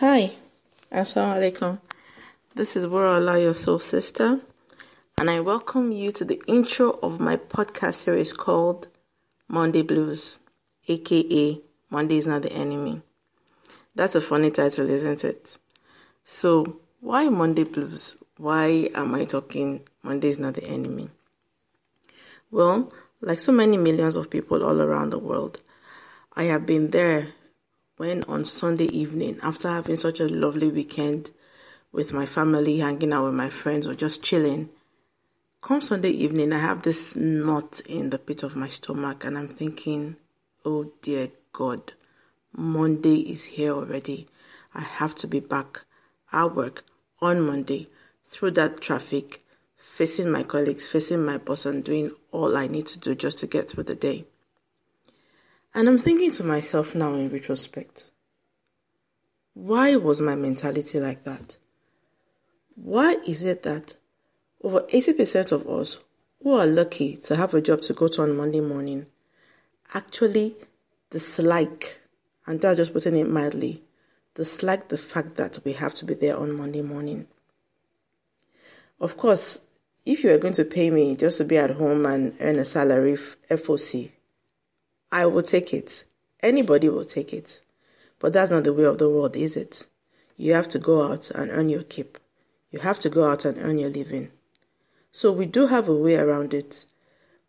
Hi, Assalamu alaikum. This is Wara your soul sister, and I welcome you to the intro of my podcast series called Monday Blues, aka Monday is Not the Enemy. That's a funny title, isn't it? So, why Monday Blues? Why am I talking Monday is Not the Enemy? Well, like so many millions of people all around the world, I have been there when on Sunday evening, after having such a lovely weekend with my family, hanging out with my friends, or just chilling, come Sunday evening, I have this knot in the pit of my stomach, and I'm thinking, oh dear God, Monday is here already. I have to be back at work on Monday through that traffic, facing my colleagues, facing my boss, and doing all I need to do just to get through the day. And I'm thinking to myself now in retrospect, why was my mentality like that? Why is it that over 80% of us who are lucky to have a job to go to on Monday morning actually dislike, and that's just putting it mildly, dislike the fact that we have to be there on Monday morning? Of course, if you are going to pay me just to be at home and earn a salary FOC, I will take it. Anybody will take it. But that's not the way of the world, is it? You have to go out and earn your keep. You have to go out and earn your living. So we do have a way around it.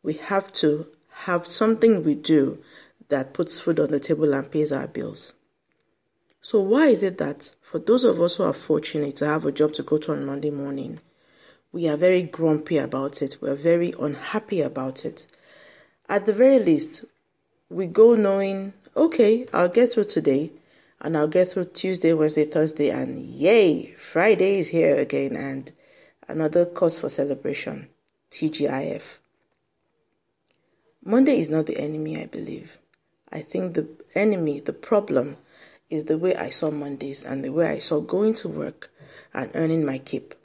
We have to have something we do that puts food on the table and pays our bills. So why is it that for those of us who are fortunate to have a job to go to on Monday morning, we are very grumpy about it, we're very unhappy about it. At the very least, we go knowing, okay, I'll get through today and I'll get through Tuesday, Wednesday, Thursday, and yay, Friday is here again and another cause for celebration, TGIF. Monday is not the enemy, I believe. I think the enemy, the problem, is the way I saw Mondays and the way I saw going to work and earning my keep.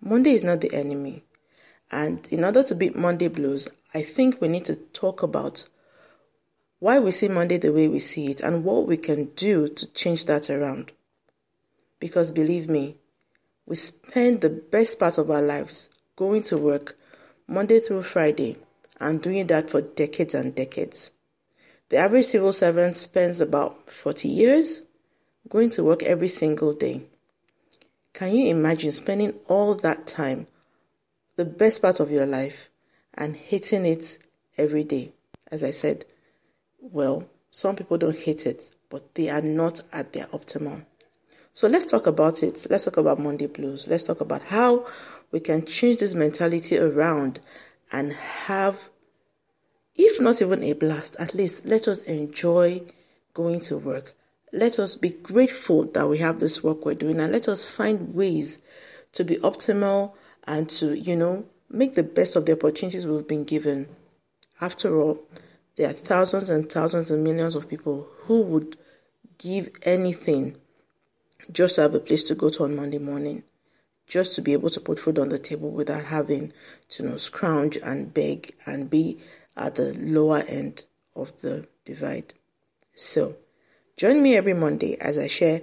Monday is not the enemy. And in order to beat Monday blues, I think we need to talk about why we see Monday the way we see it, and what we can do to change that around. Because believe me, we spend the best part of our lives going to work Monday through Friday and doing that for decades and decades. The average civil servant spends about 40 years going to work every single day. Can you imagine spending all that time, the best part of your life, and hating it every day? As I said, well, some people don't hate it, but they are not at their optimum. So let's talk about it. Let's talk about Monday blues. Let's talk about how we can change this mentality around and have, if not even a blast, at least let us enjoy going to work. Let us be grateful that we have this work we're doing and let us find ways to be optimal and to, you know, make the best of the opportunities we've been given. After all, there are thousands and thousands and millions of people who would give anything just to have a place to go to on Monday morning, just to be able to put food on the table without having to you know scrounge and beg and be at the lower end of the divide. So, join me every Monday as I share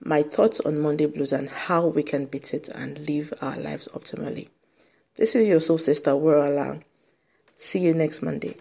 my thoughts on Monday blues and how we can beat it and live our lives optimally. This is your soul sister, Wara See you next Monday.